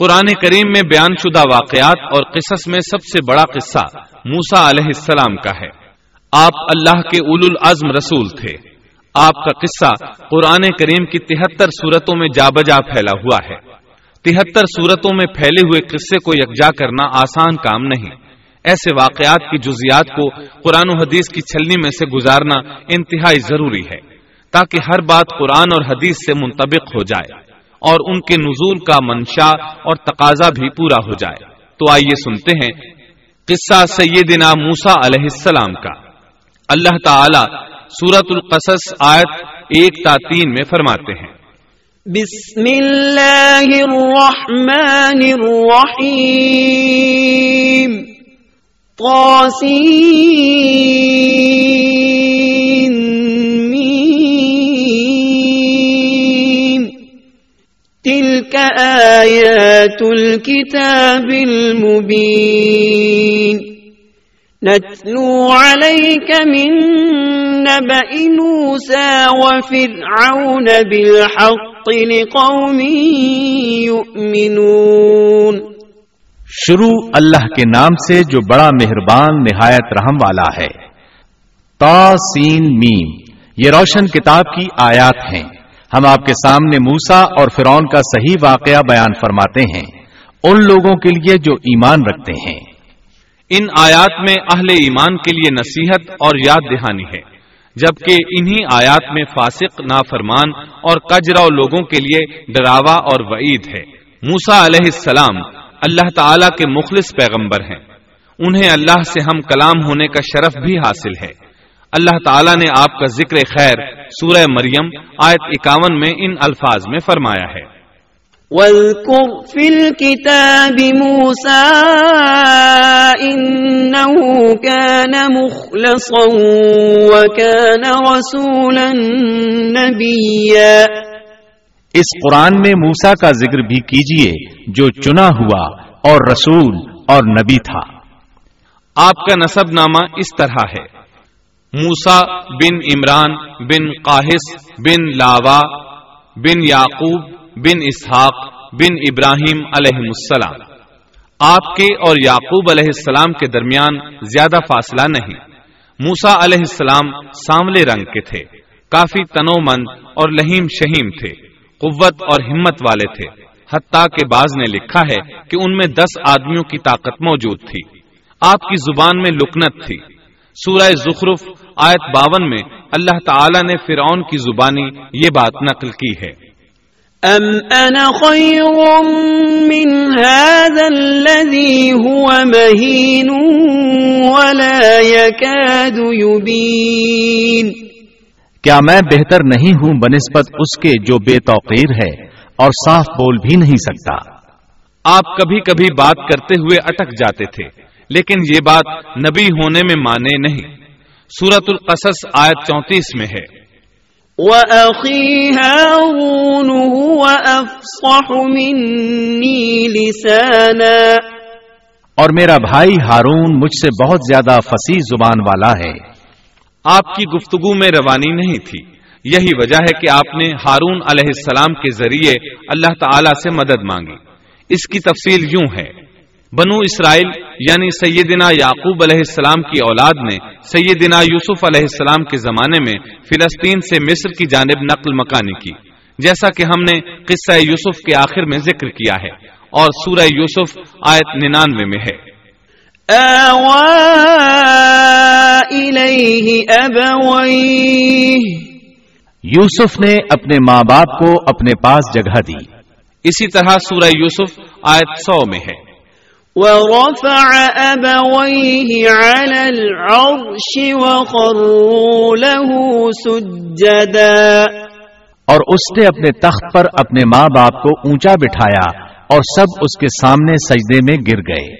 قرآن کریم میں بیان شدہ واقعات اور قصص میں سب سے بڑا قصہ موسا علیہ السلام کا ہے۔ آپ اللہ کے اول العزم رسول تھے۔ آپ کا قصہ قرآن کریم کی تہتر صورتوں میں جا بجا پھیلا ہوا ہے۔ تہتر صورتوں میں پھیلے ہوئے قصے کو یکجا کرنا آسان کام نہیں۔ ایسے واقعات کی جزیات کو قرآن و حدیث کی چھلنی میں سے گزارنا انتہائی ضروری ہے تاکہ ہر بات قرآن اور حدیث سے منطبق ہو جائے۔ اور ان کے نزول کا منشا اور تقاضا بھی پورا ہو جائے۔ تو آئیے سنتے ہیں قصہ سیدنا موسا علیہ السلام کا۔ اللہ تعالی سورت القصص آیت ایک تا تین میں فرماتے ہیں۔ بسم اللہ الرحمن الرحیم۔ طاسین تلك آیات الكتاب المبین نتلو عليك من نبأ موسى وفرعون بالحق لقوم يؤمنون شروع اللہ کے نام سے جو بڑا مہربان نہایت رحم والا ہے۔ تا سین میم، یہ روشن کتاب کی آیات ہیں۔ ہم آپ کے سامنے موسا اور فرون کا صحیح واقعہ بیان فرماتے ہیں، ان لوگوں کے لیے جو ایمان رکھتے ہیں۔ ان آیات میں اہل ایمان کے لیے نصیحت اور یاد دہانی ہے، جبکہ انہی آیات میں فاسق، نافرمان اور کجراؤ لوگوں کے لیے ڈراوا اور وعید ہے۔ موسا علیہ السلام اللہ تعالی کے مخلص پیغمبر ہیں۔ انہیں اللہ سے ہم کلام ہونے کا شرف بھی حاصل ہے۔ اللہ تعالیٰ نے آپ کا ذکر خیر سورہ مریم آیت اکاون میں ان الفاظ میں فرمایا ہے۔ واذكر في الكتاب موسى إنه كان مخلصا وكان رسولا نبيا اس قرآن میں موسا کا ذکر بھی کیجیے جو چنا ہوا اور رسول اور نبی تھا۔ آپ کا نصب نامہ اس طرح ہے۔ موسا بن عمران بن قاہس بن لاوا بن یعقوب بن اسحاق بن ابراہیم علیہ السلام۔ آپ کے اور یعقوب علیہ السلام کے درمیان زیادہ فاصلہ نہیں۔ موسا علیہ السلام ساملے رنگ کے تھے، کافی تنو مند اور لہیم شہیم تھے، قوت اور ہمت والے تھے۔ حتیٰ کے باز نے لکھا ہے کہ ان میں دس آدمیوں کی طاقت موجود تھی۔ آپ کی زبان میں لکنت تھی۔ سورہ زخرف آیت باون میں اللہ تعالی نے فرعون کی زبانی یہ بات نقل کی ہے۔ ام انا خیر من هذا الذي هو مهين ولا يكاد يبين۔ کیا میں بہتر نہیں ہوں بنسبت اس کے جو بے توقیر ہے اور صاف بول بھی نہیں سکتا؟ آپ کبھی کبھی بات کرتے ہوئے اٹک جاتے تھے۔ لیکن یہ بات نبی ہونے میں مانے نہیں۔ سورت القصص آیت چونتیس میں ہے۔ وَأَخِي هَارُونُ هُوَ أَفْصَحُ مِنِّي لِسَانًا۔ اور میرا بھائی ہارون مجھ سے بہت زیادہ فصیح زبان والا ہے۔ آپ کی گفتگو میں روانی نہیں تھی۔ یہی وجہ ہے کہ آپ نے ہارون علیہ السلام کے ذریعے اللہ تعالی سے مدد مانگی۔ اس کی تفصیل یوں ہے۔ بنو اسرائیل یعنی سیدنا یعقوب علیہ السلام کی اولاد نے سیدنا یوسف علیہ السلام کے زمانے میں فلسطین سے مصر کی جانب نقل مکانی کی جیسا کہ ہم نے قصہ یوسف کے آخر میں ذکر کیا ہے اور سورہ یوسف آیت ننانوے میں ہے۔ یوسف نے اپنے ماں باپ کو اپنے پاس جگہ دی۔ اسی طرح سورہ یوسف آیت سو میں ہے۔ ورفع أبويه على العرش وخروا له سجدا. اور اس نے اپنے تخت پر اپنے ماں باپ کو اونچا بٹھایا اور سب اس کے سامنے سجدے میں گر گئے۔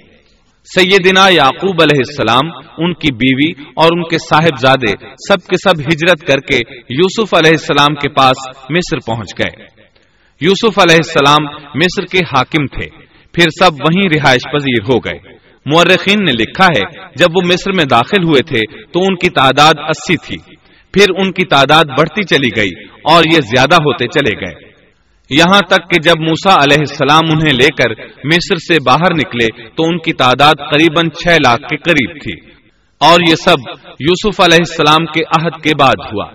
سیدنا یعقوب علیہ السلام ان کی بیوی اور ان کے صاحب زادے سب کے سب ہجرت کر کے یوسف علیہ السلام کے پاس مصر پہنچ گئے۔ یوسف علیہ السلام مصر کے حاکم تھے۔ پھر سب وہیں رہائش پذیر ہو گئے۔ مورخین نے لکھا ہے، جب وہ مصر میں داخل ہوئے تھے، تو ان کی تعداد اسی تھی۔ پھر ان کی تعداد بڑھتی چلی گئی اور یہ زیادہ ہوتے چلے گئے۔ یہاں تک کہ جب موسا علیہ السلام انہیں لے کر مصر سے باہر نکلے، تو ان کی تعداد قریب چھ لاکھ کے قریب تھی۔ اور یہ سب یوسف علیہ السلام کے عہد کے بعد ہوا۔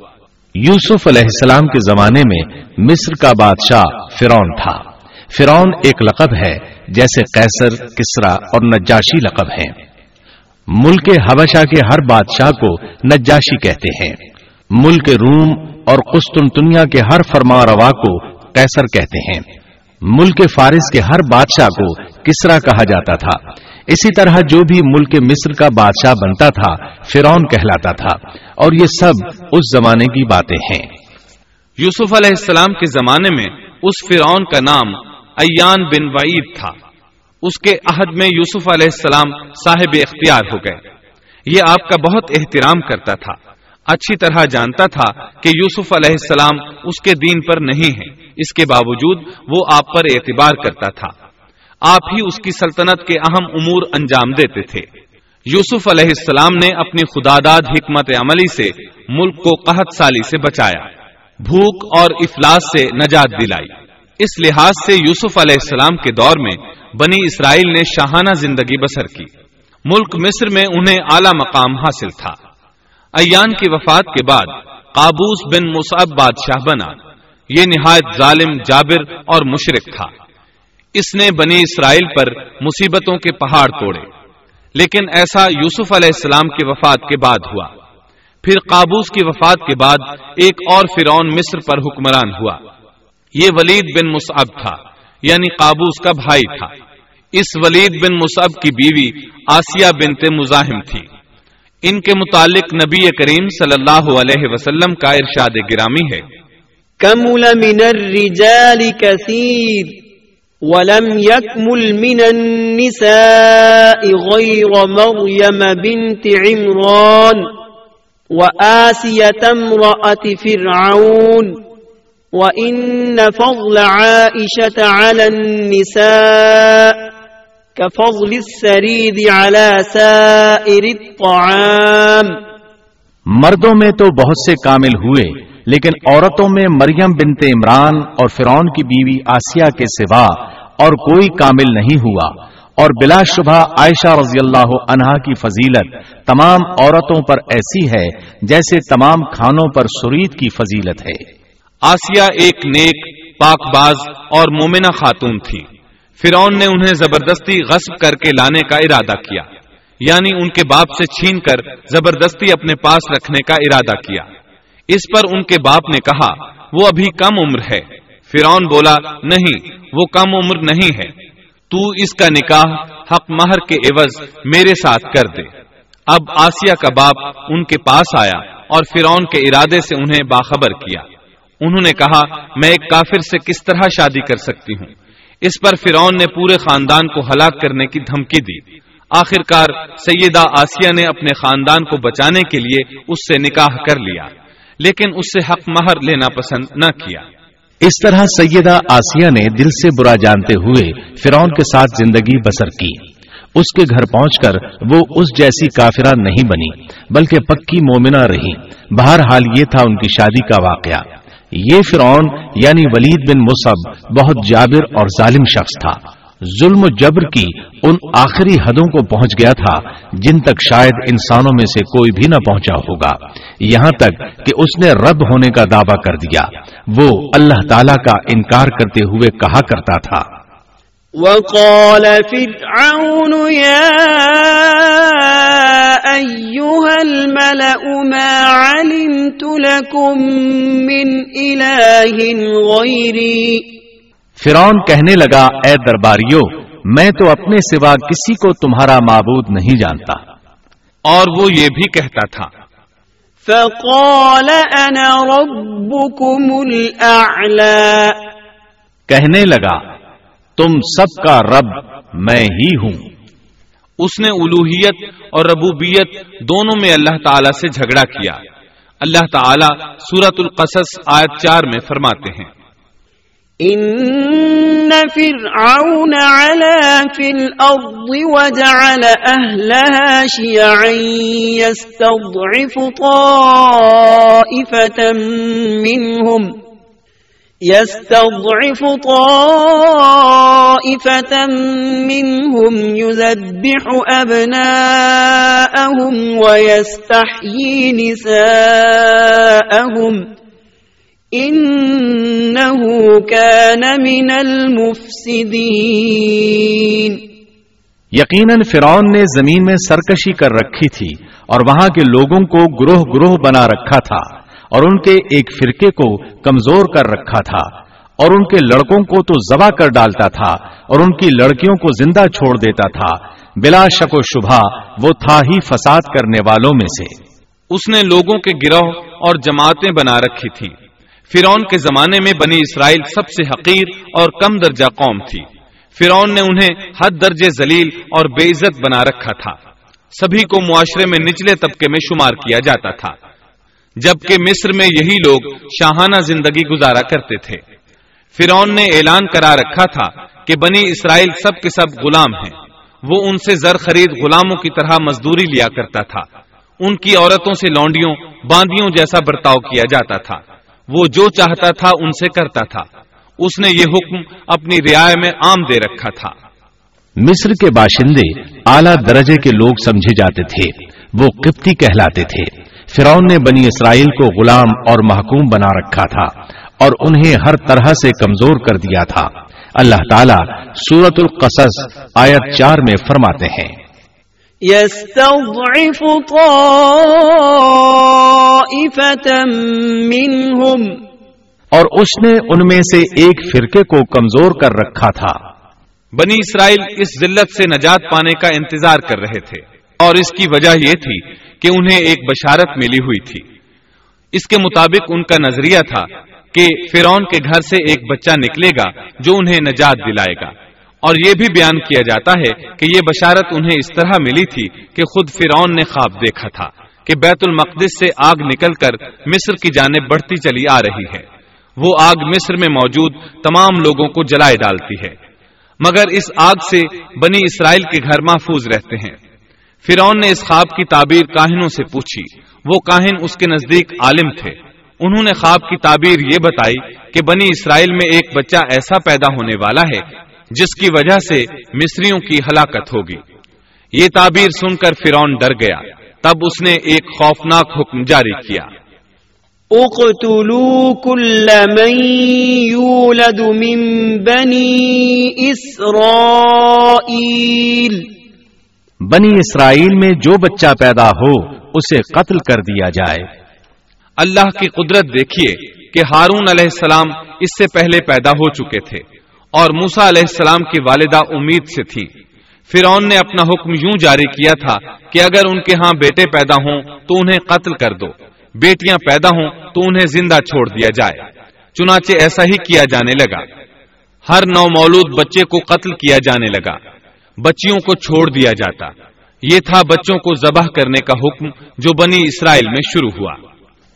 یوسف علیہ السلام کے زمانے میں مصر کا بادشاہ فرون تھا۔ فرون ایک لقب ہے، جیسے قیصر، کسرا اور نجاشی لقب ہیں۔ ملک حبشہ کے ہر بادشاہ کو نجاشی کہتے ہیں۔ ملک روم اور قسطنطنیہ کے ہر فرما روا کو قیصر کہتے ہیں۔ ملک فارس کے ہر بادشاہ کو کسرا کہا جاتا تھا۔ اسی طرح جو بھی ملک مصر کا بادشاہ بنتا تھا فرون کہلاتا تھا۔ اور یہ سب اس زمانے کی باتیں ہیں۔ یوسف علیہ السلام کے زمانے میں اس فرعون کا نام ایان بن وعید تھا۔ اس کے عہد میں یوسف علیہ السلام صاحب اختیار ہو گئے۔ یہ آپ کا بہت احترام کرتا تھا۔ اچھی طرح جانتا تھا کہ یوسف علیہ السلام اس کے دین پر نہیں ہے اس کے باوجود وہ آپ پر اعتبار کرتا تھا۔ آپ ہی اس کی سلطنت کے اہم امور انجام دیتے تھے۔ یوسف علیہ السلام نے اپنی خداداد حکمت عملی سے ملک کو قحط سالی سے بچایا۔ بھوک اور افلاس سے نجات دلائی۔ اس لحاظ سے یوسف علیہ السلام کے دور میں بنی اسرائیل نے شاہانہ زندگی بسر کی۔ ملک مصر میں انہیں اعلی مقام حاصل تھا۔ ایان کی وفات کے بعد قابوس بن مصعب بادشاہ بنا۔ یہ نہایت ظالم، جابر اور مشرق تھا۔ اس نے بنی اسرائیل پر مصیبتوں کے پہاڑ توڑے۔ لیکن ایسا یوسف علیہ السلام کی وفات کے بعد ہوا۔ پھر قابوس کی وفات کے بعد ایک اور فرعون مصر پر حکمران ہوا۔ یہ ولید بن مصعب تھا یعنی قابوس کا بھائی تھا۔ اس ولید بن مصعب کی بیوی آسیہ بنت مزاحم تھی۔ ان کے متعلق نبی کریم صلی اللہ علیہ وسلم کا ارشاد گرامی ہے۔ کمل من الرجال كثير ولم يكمل من النساء غير مريم بنت عمران وآسية امرأة فرعون۔ وَإِنَّ فَضْلَ عَائِشَةَ عَلَى النِّسَاءِ كَفَضْلِ السَّرِيدِ عَلَى سَائِرِ الطَّعَامِ مردوں میں تو بہت سے کامل ہوئے، لیکن عورتوں میں مریم بنت عمران اور فرعون کی بیوی آسیہ کے سوا اور کوئی کامل نہیں ہوا۔ اور بلا شبہ عائشہ رضی اللہ عنہا کی فضیلت تمام عورتوں پر ایسی ہے جیسے تمام کھانوں پر سرید کی فضیلت ہے۔ آسیہ ایک نیک، پاک باز اور مومنہ خاتون تھی۔ فرون نے انہیں زبردستی غصب کر کے لانے کا ارادہ کیا۔ یعنی ان کے باپ سے چھین کر زبردستی اپنے پاس رکھنے کا ارادہ کیا۔ اس پر ان کے باپ نے کہا، وہ ابھی کم عمر ہے۔ فرون بولا، نہیں، وہ کم عمر نہیں ہے۔ تو اس کا نکاح حق مہر کے عوض میرے ساتھ کر دے۔ اب آسیہ کا باپ ان کے پاس آیا اور فرون کے ارادے سے انہیں باخبر کیا۔ انہوں نے کہا، میں ایک کافر سے کس طرح شادی کر سکتی ہوں؟ اس پر فرعون نے پورے خاندان کو ہلاک کرنے کی دھمکی دی۔ آخر کار سیدہ آسیہ نے اپنے خاندان کو بچانے کے لیے اس سے نکاح کر لیا، لیکن اس سے حق مہر لینا پسند نہ کیا۔ اس طرح سیدہ آسیہ نے دل سے برا جانتے ہوئے فرعون کے ساتھ زندگی بسر کی۔ اس کے گھر پہنچ کر وہ اس جیسی کافرہ نہیں بنی، بلکہ پکی مومنہ رہی۔ بہرحال یہ تھا ان کی شادی کا واقعہ۔ یہ فرعون یعنی ولید بن مصب بہت جابر اور ظالم شخص تھا۔ ظلم و جبر کی ان آخری حدوں کو پہنچ گیا تھا جن تک شاید انسانوں میں سے کوئی بھی نہ پہنچا ہوگا۔ یہاں تک کہ اس نے رب ہونے کا دعویٰ کر دیا۔ وہ اللہ تعالی کا انکار کرتے ہوئے کہا کرتا تھا۔ وقال فرعون يا أيها الملأ ما علمت لكم من إله غيري. فرعون کہنے لگا اے درباریو میں تو اپنے سوا کسی کو تمہارا معبود نہیں جانتا۔ اور وہ یہ بھی کہتا تھا فقال انا ربكم الاعلى کہنے لگا تم سب کا رب میں ہی ہوں۔ اس نے الوحیت اور ربوبیت دونوں میں اللہ تعالی سے جھگڑا کیا۔ اللہ تعالی سورت القصص آیت چار میں فرماتے ہیں۔ ان فرعون علا في الارض وجعل اهلها شيعا يستضعف طائفة منهم يستضعف طائفة منهم، يذبح أبناءهم ويستحيي نساءهم. إنه كان من المفسدين. یقیناً فرعون نے زمین میں سرکشی کر رکھی تھی اور وہاں کے لوگوں کو گروہ گروہ بنا رکھا تھا۔ اور ان کے ایک فرقے کو کمزور کر رکھا تھا، اور ان کے لڑکوں کو تو ذبح کر ڈالتا تھا، اور ان کی لڑکیوں کو زندہ چھوڑ دیتا تھا۔ بلا شک و شبہ وہ تھا ہی فساد کرنے والوں میں سے۔ اس نے لوگوں کے گروہ اور جماعتیں بنا رکھی تھی۔ فرون کے زمانے میں بنی اسرائیل سب سے حقیر اور کم درجہ قوم تھی۔ فرون نے انہیں حد درجے ذلیل اور بے عزت بنا رکھا تھا۔ سبھی کو معاشرے میں نچلے طبقے میں شمار کیا جاتا تھا۔ جبکہ مصر میں یہی لوگ شاہانہ زندگی گزارا کرتے تھے۔ فرون نے اعلان کرا رکھا تھا کہ بنی اسرائیل سب کے سب غلام ہیں۔ وہ ان سے زر خرید غلاموں کی طرح مزدوری لیا کرتا تھا۔ ان کی عورتوں سے لونڈیوں، باندیوں جیسا برتاؤ کیا جاتا تھا۔ وہ جو چاہتا تھا ان سے کرتا تھا۔ اس نے یہ حکم اپنی رعایت میں عام دے رکھا تھا۔ مصر کے باشندے اعلی درجے کے لوگ سمجھے جاتے تھے۔ وہ قبطی کہلاتے تھے۔ فرعون نے بنی اسرائیل کو غلام اور محکوم بنا رکھا تھا اور انہیں ہر طرح سے کمزور کر دیا تھا۔ اللہ تعالیٰ سورت القصص آیت چار میں فرماتے ہیں۔ يستضعف منهم۔ اور اس نے ان میں سے ایک فرقے کو کمزور کر رکھا تھا۔ بنی اسرائیل اس ذلت سے نجات پانے کا انتظار کر رہے تھے۔ اور اس کی وجہ یہ تھی کہ انہیں ایک بشارت ملی ہوئی تھی۔ اس کے مطابق ان کا نظریہ تھا کہ فرون کے گھر سے ایک بچہ نکلے گا جو انہیں نجات دلائے گا۔ اور یہ بھی بیان کیا جاتا ہے کہ یہ بشارت انہیں اس طرح ملی تھی کہ خود فرعون نے خواب دیکھا تھا کہ بیت المقدس سے آگ نکل کر مصر کی جانب بڑھتی چلی آ رہی ہے۔ وہ آگ مصر میں موجود تمام لوگوں کو جلائے ڈالتی ہے۔ مگر اس آگ سے بنی اسرائیل کے گھر محفوظ رہتے ہیں۔ فرعون نے اس خواب کی تعبیر کاہنوں سے پوچھی۔ وہ کاہن اس کے نزدیک عالم تھے۔ انہوں نے خواب کی تعبیر یہ بتائی کہ بنی اسرائیل میں ایک بچہ ایسا پیدا ہونے والا ہے جس کی وجہ سے مصریوں کی ہلاکت ہوگی۔ یہ تعبیر سن کر فرون ڈر گیا۔ تب اس نے ایک خوفناک حکم جاری کیا۔ اقتلوا كل من يولد من بني اسرائیل بنی اسرائیل میں جو بچہ پیدا ہو، اسے قتل کر دیا جائے۔ اللہ کی قدرت دیکھیے کہ ہارون علیہ السلام اس سے پہلے پیدا ہو چکے تھے اور موسا علیہ السلام کی والدہ امید سے تھی۔ فرعون نے اپنا حکم یوں جاری کیا تھا کہ اگر ان کے ہاں بیٹے پیدا ہوں تو انہیں قتل کر دو، بیٹیاں پیدا ہوں تو انہیں زندہ چھوڑ دیا جائے۔ چنانچہ ایسا ہی کیا جانے لگا۔ ہر نو مولود بچے کو قتل کیا جانے لگا۔ بچیوں کو چھوڑ دیا جاتا۔ یہ تھا بچوں کو ذبح کرنے کا حکم جو بنی اسرائیل میں شروع ہوا۔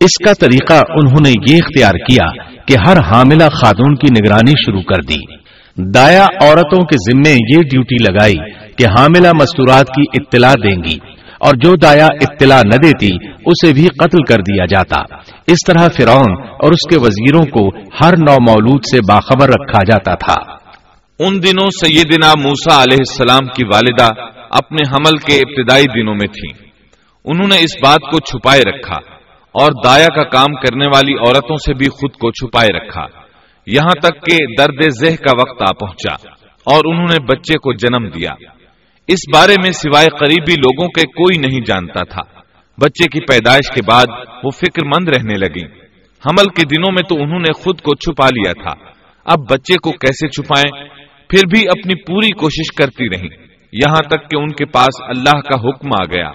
اس کا طریقہ انہوں نے یہ اختیار کیا کہ ہر حاملہ خاتون کی نگرانی شروع کر دی۔ دایا عورتوں کے ذمے یہ ڈیوٹی لگائی کہ حاملہ مستورات کی اطلاع دیں گی اور جو دایا اطلاع نہ دیتی، اسے بھی قتل کر دیا جاتا۔ اس طرح فرعون اور اس کے وزیروں کو ہر نو مولود سے باخبر رکھا جاتا تھا۔ ان دنوں سیدنا موسا علیہ السلام کی والدہ اپنے حمل کے ابتدائی دنوں میں تھی انہوں نے اس بات کو چھپائے رکھا اور دایا کا کام کرنے والی عورتوں سے بھی خود کو چھپائے رکھا۔ یہاں تک کہ درد ذہ کا وقت آ پہنچا اور انہوں نے بچے کو جنم دیا۔ اس بارے میں سوائے قریبی لوگوں کے کوئی نہیں جانتا تھا۔ بچے کی پیدائش کے بعد وہ فکر مند رہنے لگی حمل کے دنوں میں تو انہوں نے خود کو چھپا لیا تھا۔ اب بچے کو کیسے چھپائیں؟ پھر بھی اپنی پوری کوشش کرتی رہی۔ یہاں تک کہ ان کے پاس اللہ کا حکم آ گیا۔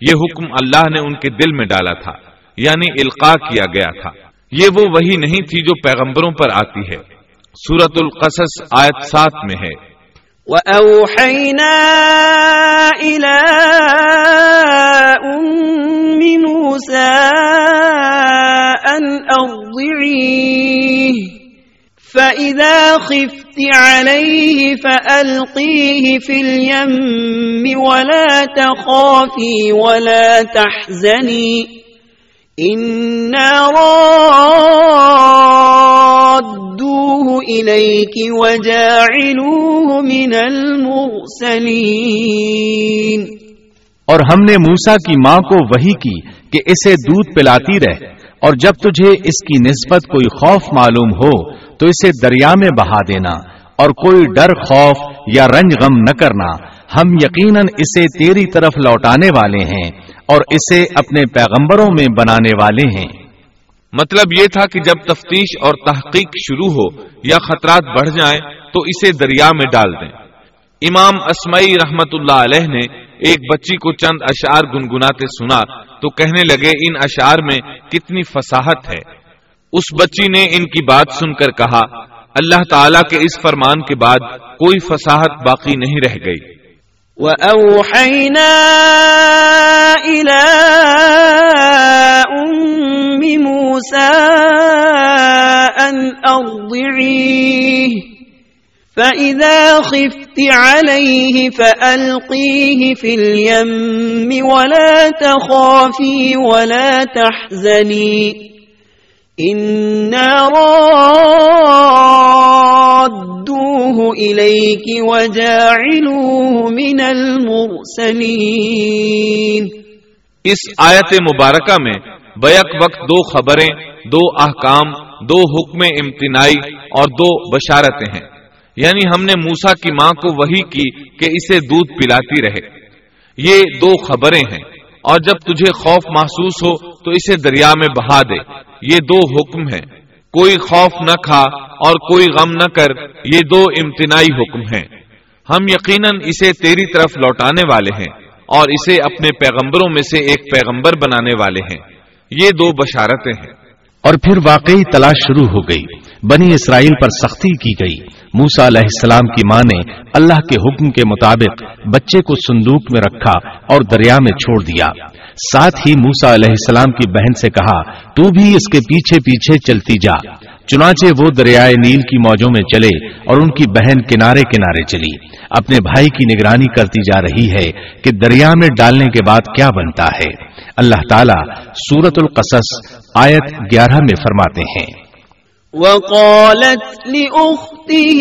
یہ حکم اللہ نے ان کے دل میں ڈالا تھا یعنی القاع کیا گیا تھا۔ یہ وہ وہی نہیں تھی جو پیغمبروں پر آتی ہے۔ سورت القصص آیت سات میں ہے۔ وَأَوْحَيْنَا إِلَىٰ أُمِّ مُوسَىٰ أَنْ أَرْضِعِيهِ۔ فَإِذَا خِفْتِ عَلَيْهِ فَأَلْقِيهِ فِي الْيَمِّ وَلَا تَخَافِي وَلَا تَحْزَنِي إنا رادوه إليك وجاعلوه من المرسلين اور ہم نے موسا کی ماں کو وہی کی کہ اسے دودھ پلاتی رہ اور جب تجھے اس کی نسبت کوئی خوف معلوم ہو تو اسے دریا میں بہا دینا اور کوئی ڈر، خوف یا رنج غم نہ کرنا۔ ہم یقیناً اسے تیری طرف لوٹانے والے ہیں اور اسے اپنے پیغمبروں میں بنانے والے ہیں۔ مطلب یہ تھا کہ جب تفتیش اور تحقیق شروع ہو یا خطرات بڑھ جائیں تو اسے دریا میں ڈال دیں۔ امام اسمعی رحمت اللہ علیہ نے ایک بچی کو چند اشعار گنگناتے سنا تو کہنے لگے، ان اشعار میں کتنی فصاحت ہے۔ اس بچی نے ان کی بات سن کر کہا، اللہ تعالیٰ کے اس فرمان کے بعد کوئی فصاحت باقی نہیں رہ گئی۔ وَأَوْحَيْنَا إِلَىٰ أُمِّ مُوسَىٰ أَنْ أَرْضِعِيهِ، فَإِذَا خِفْتِ عَلَيْهِ فَأَلْقِيهِ فِي الْيَمِّ وَلَا تَخَافِي وَلَا تَحْزَنِي۔ إِنَّا رَادُّ اس آیت مبارکہ میں بیک وقت دو خبریں، دو احکام، دو حکم امتنائی اور دو بشارتیں ہیں۔ یعنی ہم نے موسا کی ماں کو وہی کی کہ اسے دودھ پلاتی رہے۔ یہ دو خبریں ہیں۔ اور جب تجھے خوف محسوس ہو تو اسے دریا میں بہا دے۔ یہ دو حکم ہیں۔ کوئی خوف نہ کھا اور کوئی غم نہ کر، یہ دو امتناعی حکم ہیں۔ ہم یقیناً اسے تیری طرف لوٹانے والے ہیں اور اسے اپنے پیغمبروں میں سے ایک پیغمبر بنانے والے ہیں۔ یہ دو بشارتیں ہیں۔ اور پھر واقعی تلاش شروع ہو گئی۔ بنی اسرائیل پر سختی کی گئی۔ موسا علیہ السلام کی ماں نے اللہ کے حکم کے مطابق بچے کو صندوق میں رکھا اور دریا میں چھوڑ دیا۔ ساتھ ہی موسا علیہ السلام کی بہن سے کہا، تو بھی اس کے پیچھے پیچھے چلتی جا۔ چنانچہ وہ دریائے نیل کی موجوں میں چلے اور ان کی بہن کنارے کنارے چلی۔ اپنے بھائی کی نگرانی کرتی جا رہی ہے کہ دریا میں ڈالنے کے بعد کیا بنتا ہے۔ اللہ تعالیٰ سورت القصص آیت گیارہ میں فرماتے ہیں۔ وقالت لأخته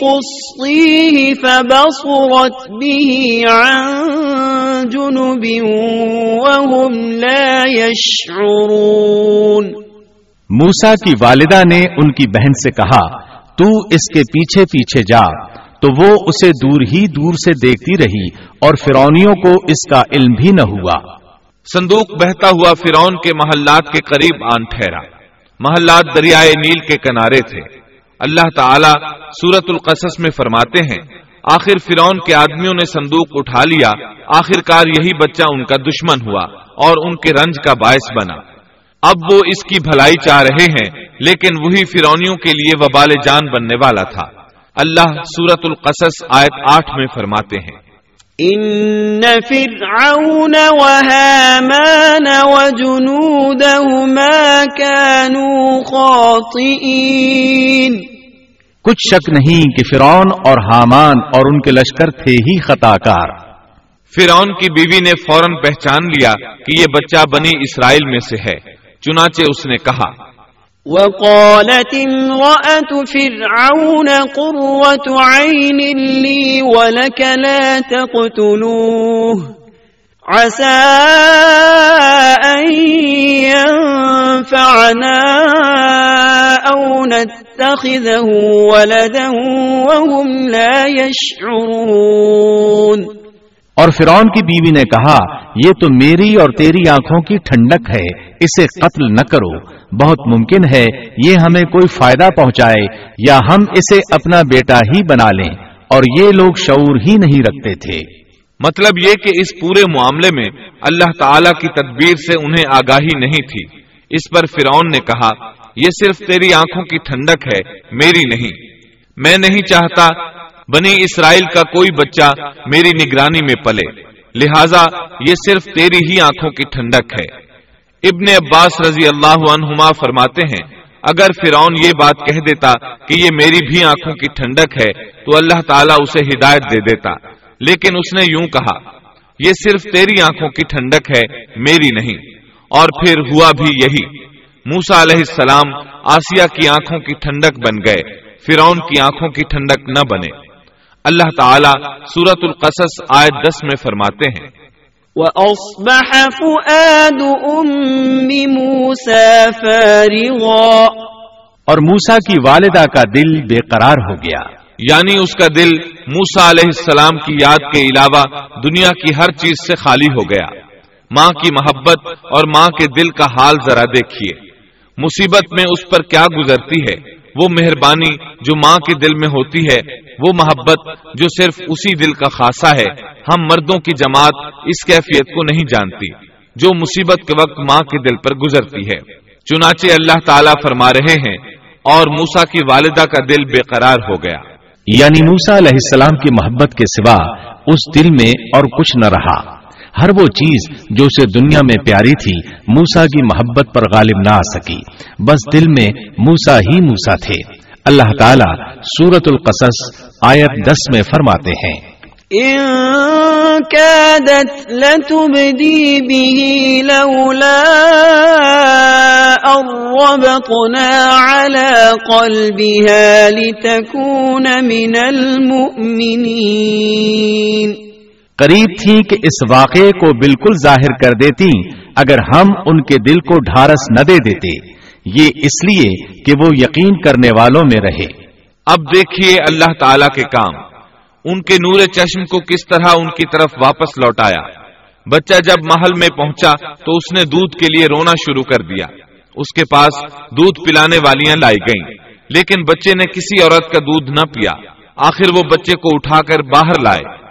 قصيه فبصرت به عن جنب وهم لا يشعرون موسا کی والدہ نے ان کی بہن سے کہا تو اس کے پیچھے پیچھے جا تو وہ اسے دور ہی دور سے دیکھتی رہی اور فرونیوں کو اس کا علم بھی نہ ہوا۔ صندوق بہتا ہوا فرون کے محلات کے قریب آن ٹھہرا۔ محلات دریائے نیل کے کنارے تھے۔ اللہ تعالی سورت القصص میں فرماتے ہیں، آخر فرون کے آدمیوں نے صندوق اٹھا لیا، آخر کار یہی بچہ ان کا دشمن ہوا اور ان کے رنج کا باعث بنا۔ اب وہ اس کی بھلائی چاہ رہے ہیں، لیکن وہی فرونیوں کے لیے وبال جان بننے والا تھا۔ اللہ سورت القصص آیت آٹھ میں فرماتے ہیں۔ ان فرعون وهامان وجنودهما كانوا خاطئين کچھ شک نہیں کہ فرعون اور حامان اور ان کے لشکر تھے ہی خطا کار فرعون کی بیوی نے فوراً پہچان لیا کہ یہ بچہ بنی اسرائیل میں سے ہے چنانچہ اس نے کہا وقالت امرأة فرعون قرة عين لي ولك لا تقتلوه. عسى أن ينفعنا أو نتخذه ولدا وهم لا يشعرون. اور فرعون کی بیوی نے کہا، یہ تو میری اور تیری آنکھوں کی ٹھنڈک ہے، اسے قتل نہ کرو۔ بہت ممکن ہے یہ ہمیں کوئی فائدہ پہنچائے یا ہم اسے اپنا بیٹا ہی بنا لیں۔ اور یہ لوگ شعور ہی نہیں رکھتے تھے۔ مطلب یہ کہ اس پورے معاملے میں اللہ تعالی کی تدبیر سے انہیں آگاہی نہیں تھی۔ اس پر فرعون نے کہا، یہ صرف تیری آنکھوں کی ٹھنڈک ہے، میری نہیں۔ میں نہیں چاہتا بنی اسرائیل کا کوئی بچہ میری نگرانی میں پلے۔ لہذا یہ صرف تیری ہی آنکھوں کی ٹھنڈک ہے۔ ابن عباس رضی اللہ عنہما فرماتے ہیں، اگر فرعون یہ بات کہہ دیتا کہ یہ میری بھی آنکھوں کی ٹھنڈک ہے، تو اللہ تعالیٰ اسے ہدایت دے دیتا۔ لیکن اس نے یوں کہا، یہ صرف تیری آنکھوں کی ٹھنڈک ہے، میری نہیں۔ اور پھر ہوا بھی یہی۔ موسا علیہ السلام آسیہ کی آنکھوں کی ٹھنڈک بن گئے، فرعون کی آنکھوں کی ٹھنڈک نہ بنے۔ اللہ تعالیٰ سورت القصص آیت دس میں فرماتے ہیں۔ وَأَصْبَحَ فُؤَادُ أُمِّ مُوسَى فَارِغًا اور موسا کی والدہ کا دل بے قرار ہو گیا۔ یعنی اس کا دل موسا علیہ السلام کی یاد کے علاوہ دنیا کی ہر چیز سے خالی ہو گیا۔ ماں کی محبت اور ماں کے دل کا حال ذرا دیکھیے۔ مصیبت میں اس پر کیا گزرتی ہے؟ وہ مہربانی جو ماں کے دل میں ہوتی ہے، وہ محبت جو صرف اسی دل کا خاصا ہے۔ ہم مردوں کی جماعت اس کیفیت کو نہیں جانتی، جو مصیبت کے وقت ماں کے دل پر گزرتی ہے۔ چنانچہ اللہ تعالیٰ فرما رہے ہیں، اور موسا کی والدہ کا دل بے قرار ہو گیا۔ یعنی موسا علیہ السلام کی محبت کے سوا اس دل میں اور کچھ نہ رہا۔ ہر وہ چیز جو اسے دنیا میں پیاری تھی موسا کی محبت پر غالب نہ آ سکی۔ بس دل میں موسا ہی موسا تھے۔ اللہ تعالیٰ سورت القصص آیت دس میں فرماتے ہیں۔ من المؤمنين۔ قریب تھی کہ اس واقعے کو بالکل ظاہر کر دیتی اگر ہم ان کے دل کو ڈھارس نہ دے دیتے۔ یہ اس لیے کہ وہ یقین کرنے والوں میں رہے۔ اب دیکھیے اللہ تعالی کے کام۔ ان کے نور چشم کو کس طرح ان کی طرف واپس لوٹایا۔ بچہ جب محل میں پہنچا تو اس نے دودھ کے لیے رونا شروع کر دیا۔ اس کے پاس دودھ پلانے والیاں لائی گئیں، لیکن بچے نے کسی عورت کا دودھ نہ پیا۔ آخر وہ بچے کو اٹھا کر باہر لائے۔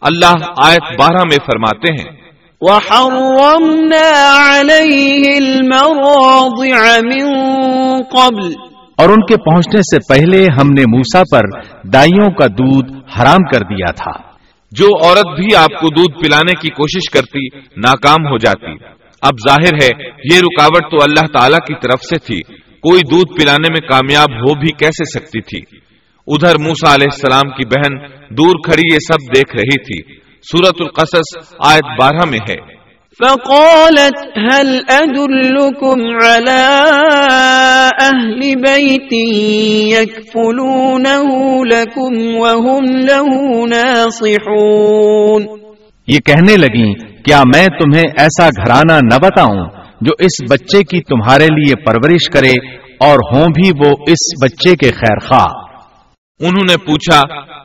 اللہ آیت بارہ میں فرماتے ہیں۔ وَحَرَّمْنَا عَلَيْهِ الْمَرَاضِعَ مِن قَبْلِ۔ اور ان کے پہنچنے سے پہلے ہم نے موسا پر دائیوں کا دودھ حرام کر دیا تھا۔ جو عورت بھی آپ کو دودھ پلانے کی کوشش کرتی ناکام ہو جاتی۔ اب ظاہر ہے یہ رکاوٹ تو اللہ تعالی کی طرف سے تھی۔ کوئی دودھ پلانے میں کامیاب ہو بھی کیسے سکتی تھی؟ ادھر موسا علیہ السلام کی بہن دور کھڑی یہ سب دیکھ رہی تھی۔ سورت القصص آیت بارہ میں ہے۔ فقالت هل أدلكم على أهل بيت يكفلونه لكم وهم له ناصحون؟ یہ کہنے لگیں کیا میں تمہیں ایسا گھرانہ نہ بتاؤں جو اس بچے کی تمہارے لیے پرورش کرے اور ہوں بھی وہ اس بچے کے خیر خواہ؟ انہوں نے پوچھا،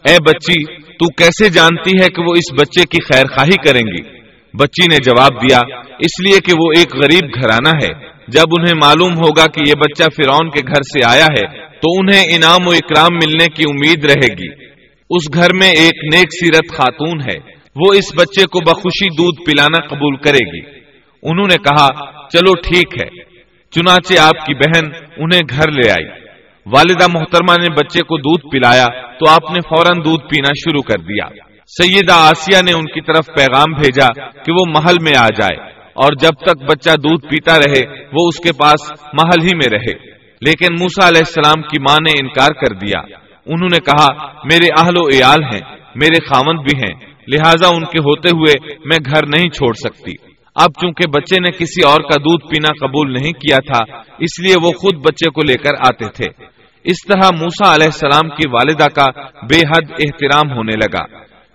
اے بچی، تو کیسے جانتی ہے کہ وہ اس بچے کی خیر خواہی کریں گی؟ بچی نے جواب دیا، اس لیے کہ وہ ایک غریب گھرانہ ہے۔ جب انہیں معلوم ہوگا کہ یہ بچہ فرعون کے گھر سے آیا ہے، تو انہیں انعام و اکرام ملنے کی امید رہے گی۔ اس گھر میں ایک نیک سیرت خاتون ہے۔ وہ اس بچے کو بخوشی دودھ پلانا قبول کرے گی۔ انہوں نے کہا، چلو ٹھیک ہے۔ چنانچہ آپ کی بہن انہیں گھر لے آئی۔ والدہ محترمہ نے بچے کو دودھ پلایا تو آپ نے فوراً دودھ پینا شروع کر دیا۔ سیدہ آسیہ نے ان کی طرف پیغام بھیجا کہ وہ محل میں آ جائے اور جب تک بچہ دودھ پیتا رہے، وہ اس کے پاس محل ہی میں رہے۔ لیکن موسا علیہ السلام کی ماں نے انکار کر دیا۔ انہوں نے کہا، میرے اہل و عیال ہیں، میرے خامند بھی ہیں، لہٰذا ان کے ہوتے ہوئے میں گھر نہیں چھوڑ سکتی۔ اب چونکہ بچے نے کسی اور کا دودھ پینا قبول نہیں کیا تھا، اس لیے وہ خود بچے کو لے کر آتے تھے۔ اس طرح موسا علیہ السلام کی والدہ کا بے حد احترام ہونے لگا۔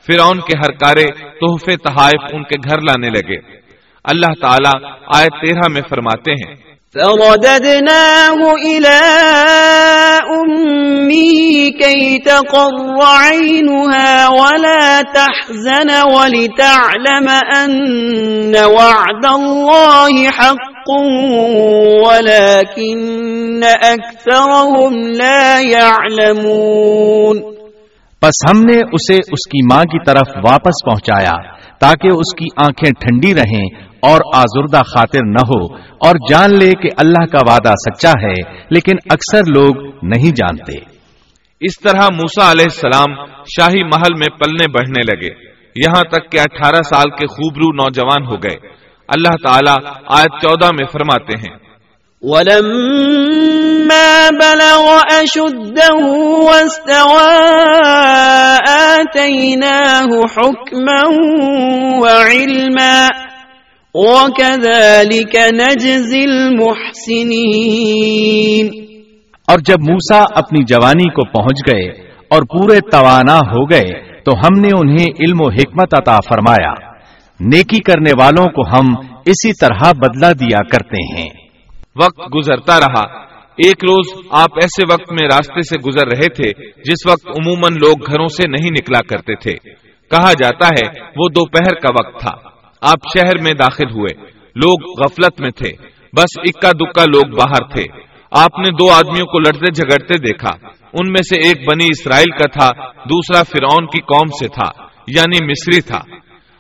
فرعون کے ہر کارے تحفے تحائف ان کے گھر لانے لگے۔ اللہ تعالیٰ آئے تیرہ میں فرماتے ہیں فرددناه إلى أمه كي تقر عينها ولا تحزن ولتعلم أن وعد الله حق ولكن أكثرهم لا يعلمون پس ہم نے اسے اس کی ماں کی طرف واپس پہنچایا تاکہ اس کی آنکھیں ٹھنڈی رہیں اور آزردہ خاطر نہ ہو اور جان لے کہ اللہ کا وعدہ سچا ہے لیکن اکثر لوگ نہیں جانتے۔ اس طرح موسا علیہ السلام شاہی محل میں پلنے بڑھنے لگے۔ یہاں تک کہ اٹھارہ سال کے خوبرو نوجوان ہو گئے۔ اللہ تعالیٰ آیت چودہ میں فرماتے ہیں۔ بلغ أشده واستوى آتيناه حكما وعلما وكذلك نجزي المحسنين اور جب موسا اپنی جوانی کو پہنچ گئے اور پورے توانا ہو گئے تو ہم نے انہیں علم و حکمت عطا فرمایا۔ نیکی کرنے والوں کو ہم اسی طرح بدلہ دیا کرتے ہیں۔ وقت گزرتا رہا۔ ایک روز آپ ایسے وقت میں راستے سے گزر رہے تھے جس وقت عموماً لوگ گھروں سے نہیں نکلا کرتے تھے۔ کہا جاتا ہے وہ دوپہر کا وقت تھا۔ آپ شہر میں داخل ہوئے۔ لوگ غفلت میں تھے۔ بس اکا دکا لوگ باہر تھے۔ آپ نے دو آدمیوں کو لڑتے جھگڑتے دیکھا۔ ان میں سے ایک بنی اسرائیل کا تھا، دوسرا فرعون کی قوم سے تھا یعنی مصری تھا۔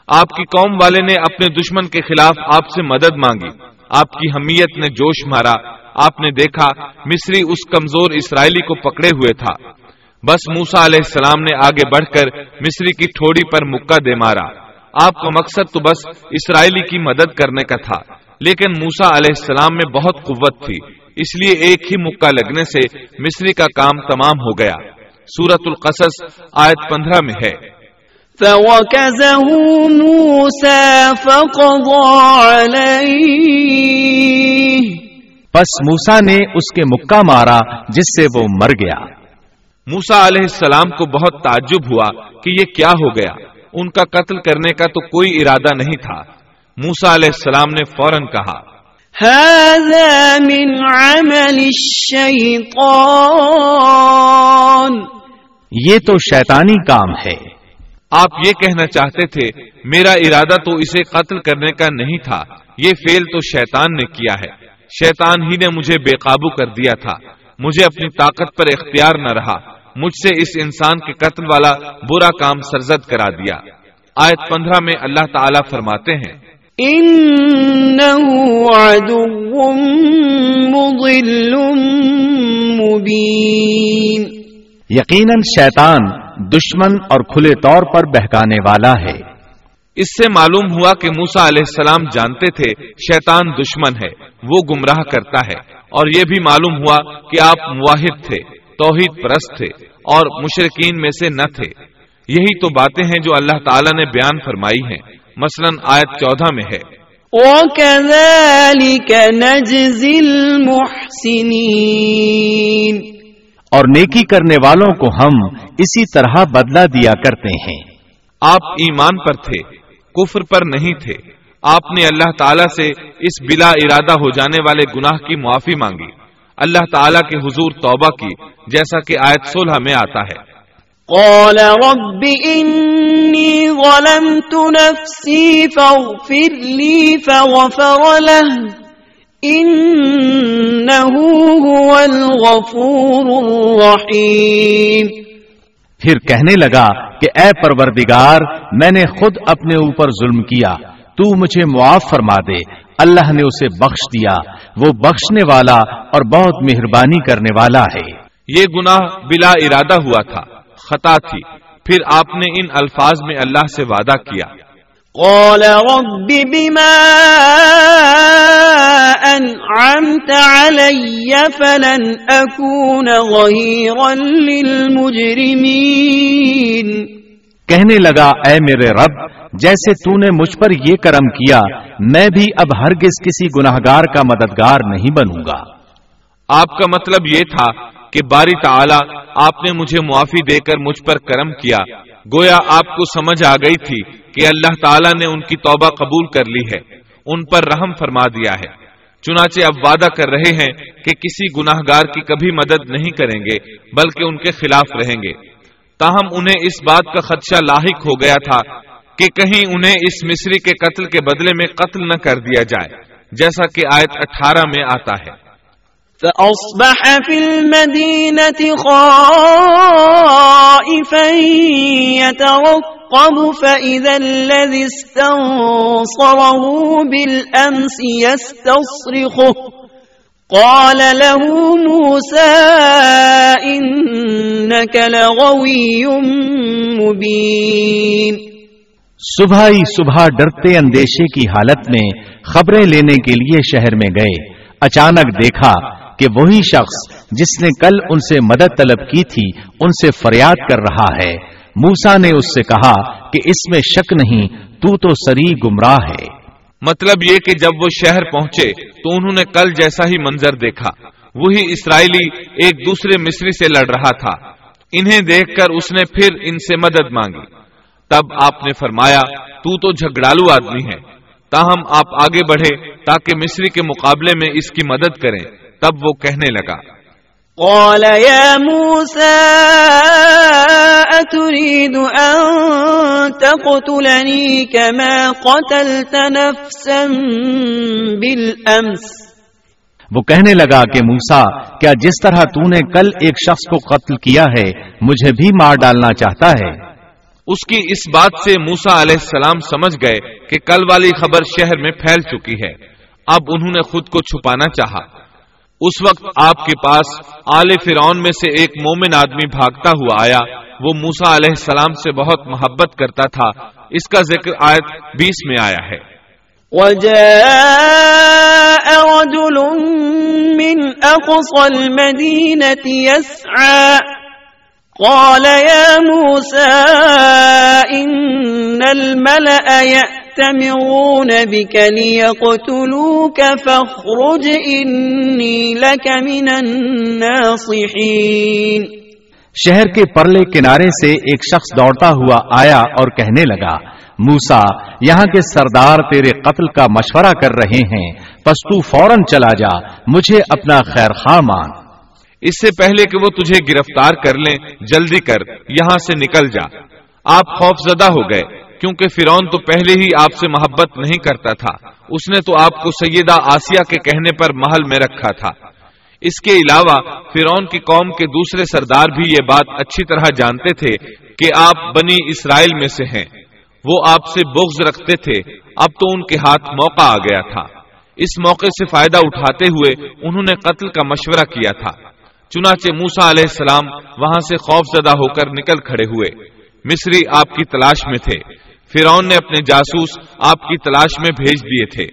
آپ کی قوم والے نے اپنے دشمن کے خلاف آپ سے مدد مانگی۔ آپ کی حمیت نے جوش مارا۔ آپ نے دیکھا مصری اس کمزور اسرائیلی کو پکڑے ہوئے تھا۔ بس موسا علیہ السلام نے آگے بڑھ کر مصری کی ٹھوڑی پر مکہ دے مارا۔ آپ کا مقصد تو بس اسرائیلی کی مدد کرنے کا تھا، لیکن موسا علیہ السلام میں بہت قوت تھی، اس لیے ایک ہی مکہ لگنے سے مصری کا کام تمام ہو گیا۔ سورت القصص آیت پندرہ میں ہے۔ فوكزه موسى فقضى عليه پس موسا نے اس کے مکہ مارا جس سے وہ مر گیا۔ موسا علیہ السلام کو بہت تعجب ہوا کہ یہ کیا ہو گیا۔ ان کا قتل کرنے کا تو کوئی ارادہ نہیں تھا۔ موسا علیہ السلام نے فوراً کہا هذا من عمل الشيطان۔ یہ تو شیطانی کام ہے۔ آپ یہ کہنا چاہتے تھے میرا ارادہ تو اسے قتل کرنے کا نہیں تھا یہ فیل تو شیطان نے کیا ہے۔ شیطان ہی نے مجھے بے قابو کر دیا تھا۔ مجھے اپنی طاقت پر اختیار نہ رہا۔ مجھ سے اس انسان کے قتل والا برا کام سرزد کرا دیا۔ آیت پندرہ میں اللہ تعالیٰ فرماتے ہیں۔ عدو مضل مبين یقیناً شیطان دشمن اور کھلے طور پر بہکانے والا ہے۔ اس سے معلوم ہوا کہ موسا علیہ السلام جانتے تھے شیطان دشمن ہے وہ گمراہ کرتا ہے۔ اور یہ بھی معلوم ہوا کہ آپ مواحد تھے توحید پرست تھے اور مشرقین میں سے نہ تھے۔ یہی تو باتیں ہیں جو اللہ تعالیٰ نے بیان فرمائی ہیں۔ مثلا آیت چودہ میں ہے۔ وكذلك المحسنين۔ اور نیکی کرنے والوں کو ہم اسی طرح بدلہ دیا کرتے ہیں۔ آپ ایمان پر تھے کفر پر نہیں تھے۔ آپ نے اللہ تعالیٰ سے اس بلا ارادہ ہو جانے والے گناہ کی معافی مانگی۔ اللہ تعالیٰ کے حضور توبہ کی، جیسا کہ آیت سولہ میں آتا ہے۔ قال رب إني ظلمت نفسي فاغفر لي فغفر له، إنه هو الغفور الرحيم۔ پھر کہنے لگا کہ اے پروردگار، میں نے خود اپنے اوپر ظلم کیا، تو مجھے معاف فرما دے، اللہ نے اسے بخش دیا، وہ بخشنے والا اور بہت مہربانی کرنے والا ہے۔ یہ گناہ بلا ارادہ ہوا تھا، خطا تھی، پھر آپ نے ان الفاظ میں اللہ سے وعدہ کیا۔ قال رب بما أنعمت علي فلن أكون ظهيرا للمجرمين. کہنے لگا اے میرے رب جیسے تو نے مجھ پر یہ کرم کیا میں بھی اب ہرگز کسی گناہگار کا مددگار نہیں بنوں گا۔ آپ کا مطلب یہ تھا کہ باری تعالی آپ نے مجھے معافی دے کر مجھ پر کرم کیا۔ گویا آپ کو سمجھ آ گئی تھی کہ اللہ تعالیٰ نے ان کی توبہ قبول کر لی ہے، ان پر رحم فرما دیا ہے۔ چنانچہ اب وعدہ کر رہے ہیں کہ کسی گناہ گار کی کبھی مدد نہیں کریں گے، بلکہ ان کے خلاف رہیں گے۔ تاہم انہیں اس بات کا خدشہ لاحق ہو گیا تھا کہ کہیں انہیں اس مصری کے قتل کے بدلے میں قتل نہ کر دیا جائے، جیسا کہ آیت اٹھارہ میں آتا ہے۔ فأصبح في المدينة خائفا يترقب، فإذا الذي استنصره بالأمس يستصرخه قال له موسى إنك لغوي مبين. صبح ہی صبح ڈرتے اندیشے کی حالت میں خبریں لینے کے لیے شہر میں گئے، اچانک دیکھا کہ وہی شخص جس نے کل ان سے مدد طلب کی تھی، ان سے فریاد کر رہا ہے۔ موسا نے اس سے کہا کہ اس میں شک نہیں، تو تو سری گمراہ ہے۔ مطلب یہ کہ جب وہ شہر پہنچے، تو انہوں نے کل جیسا ہی منظر دیکھا۔ وہی اسرائیلی ایک دوسرے مصری سے لڑ رہا تھا۔ انہیں دیکھ کر اس نے پھر ان سے مدد مانگی۔ تب آپ نے فرمایا، تو تو جھگڑالو آدمی ہے تاہم آپ آگے بڑھے تاکہ مصری کے مقابلے میں اس کی مدد کریں۔ تب وہ کہنے لگا۔ قال يا موسى أتريد أن تقتلني كما قتلت نفسا بالأمس؟ وہ کہنے لگا کہ موسا کیا جس طرح تو نے کل ایک شخص کو قتل کیا ہے مجھے بھی مار ڈالنا چاہتا ہے؟ اس کی اس بات سے موسا علیہ السلام سمجھ گئے کہ کل والی خبر شہر میں پھیل چکی ہے۔ اب انہوں نے خود کو چھپانا چاہا۔ اس وقت آپ کے پاس آل فرعون میں سے ایک مومن آدمی بھاگتا ہوا آیا۔ وہ موسا علیہ السلام سے بہت محبت کرتا تھا۔ اس کا ذکر آیت بیس میں آیا ہے۔ وجاء رجل من أقصى المدينة يسعى۔ قال يا موسى إن الملأ يأتي۔ يأتمرون بك ليقتلوك فاخرج إني لك من الناصحين. شہر کے پرلے کنارے سے ایک شخص دوڑتا ہوا آیا اور کہنے لگا موسا یہاں کے سردار تیرے قتل کا مشورہ کر رہے ہیں پس تو فوراً چلا جا مجھے اپنا خیر خواہ مان۔ اس سے پہلے کہ وہ تجھے گرفتار کر لیں جلدی کر یہاں سے نکل جا۔ آپ خوف زدہ ہو گئے۔ کیونکہ فرون تو پہلے ہی آپ سے محبت نہیں کرتا تھا۔ اس نے تو آپ کو سیدہ آسیہ کے کہنے پر محل میں رکھا تھا۔ اس کے علاوہ فرون کی قوم کے دوسرے سردار بھی یہ بات اچھی طرح جانتے تھے کہ آپ بنی اسرائیل میں سے ہیں۔ وہ آپ سے بغض رکھتے تھے۔ اب تو ان کے ہاتھ موقع آ گیا تھا۔ اس موقع سے فائدہ اٹھاتے ہوئے انہوں نے قتل کا مشورہ کیا تھا۔ چنانچہ موسا علیہ السلام وہاں سے خوف زدہ ہو کر نکل کھڑے ہوئے۔ مصری آپ کی تلاش میں تھے۔ فرون نے اپنے جاسوس آپ کی تلاش میں بھیج دیے تھے۔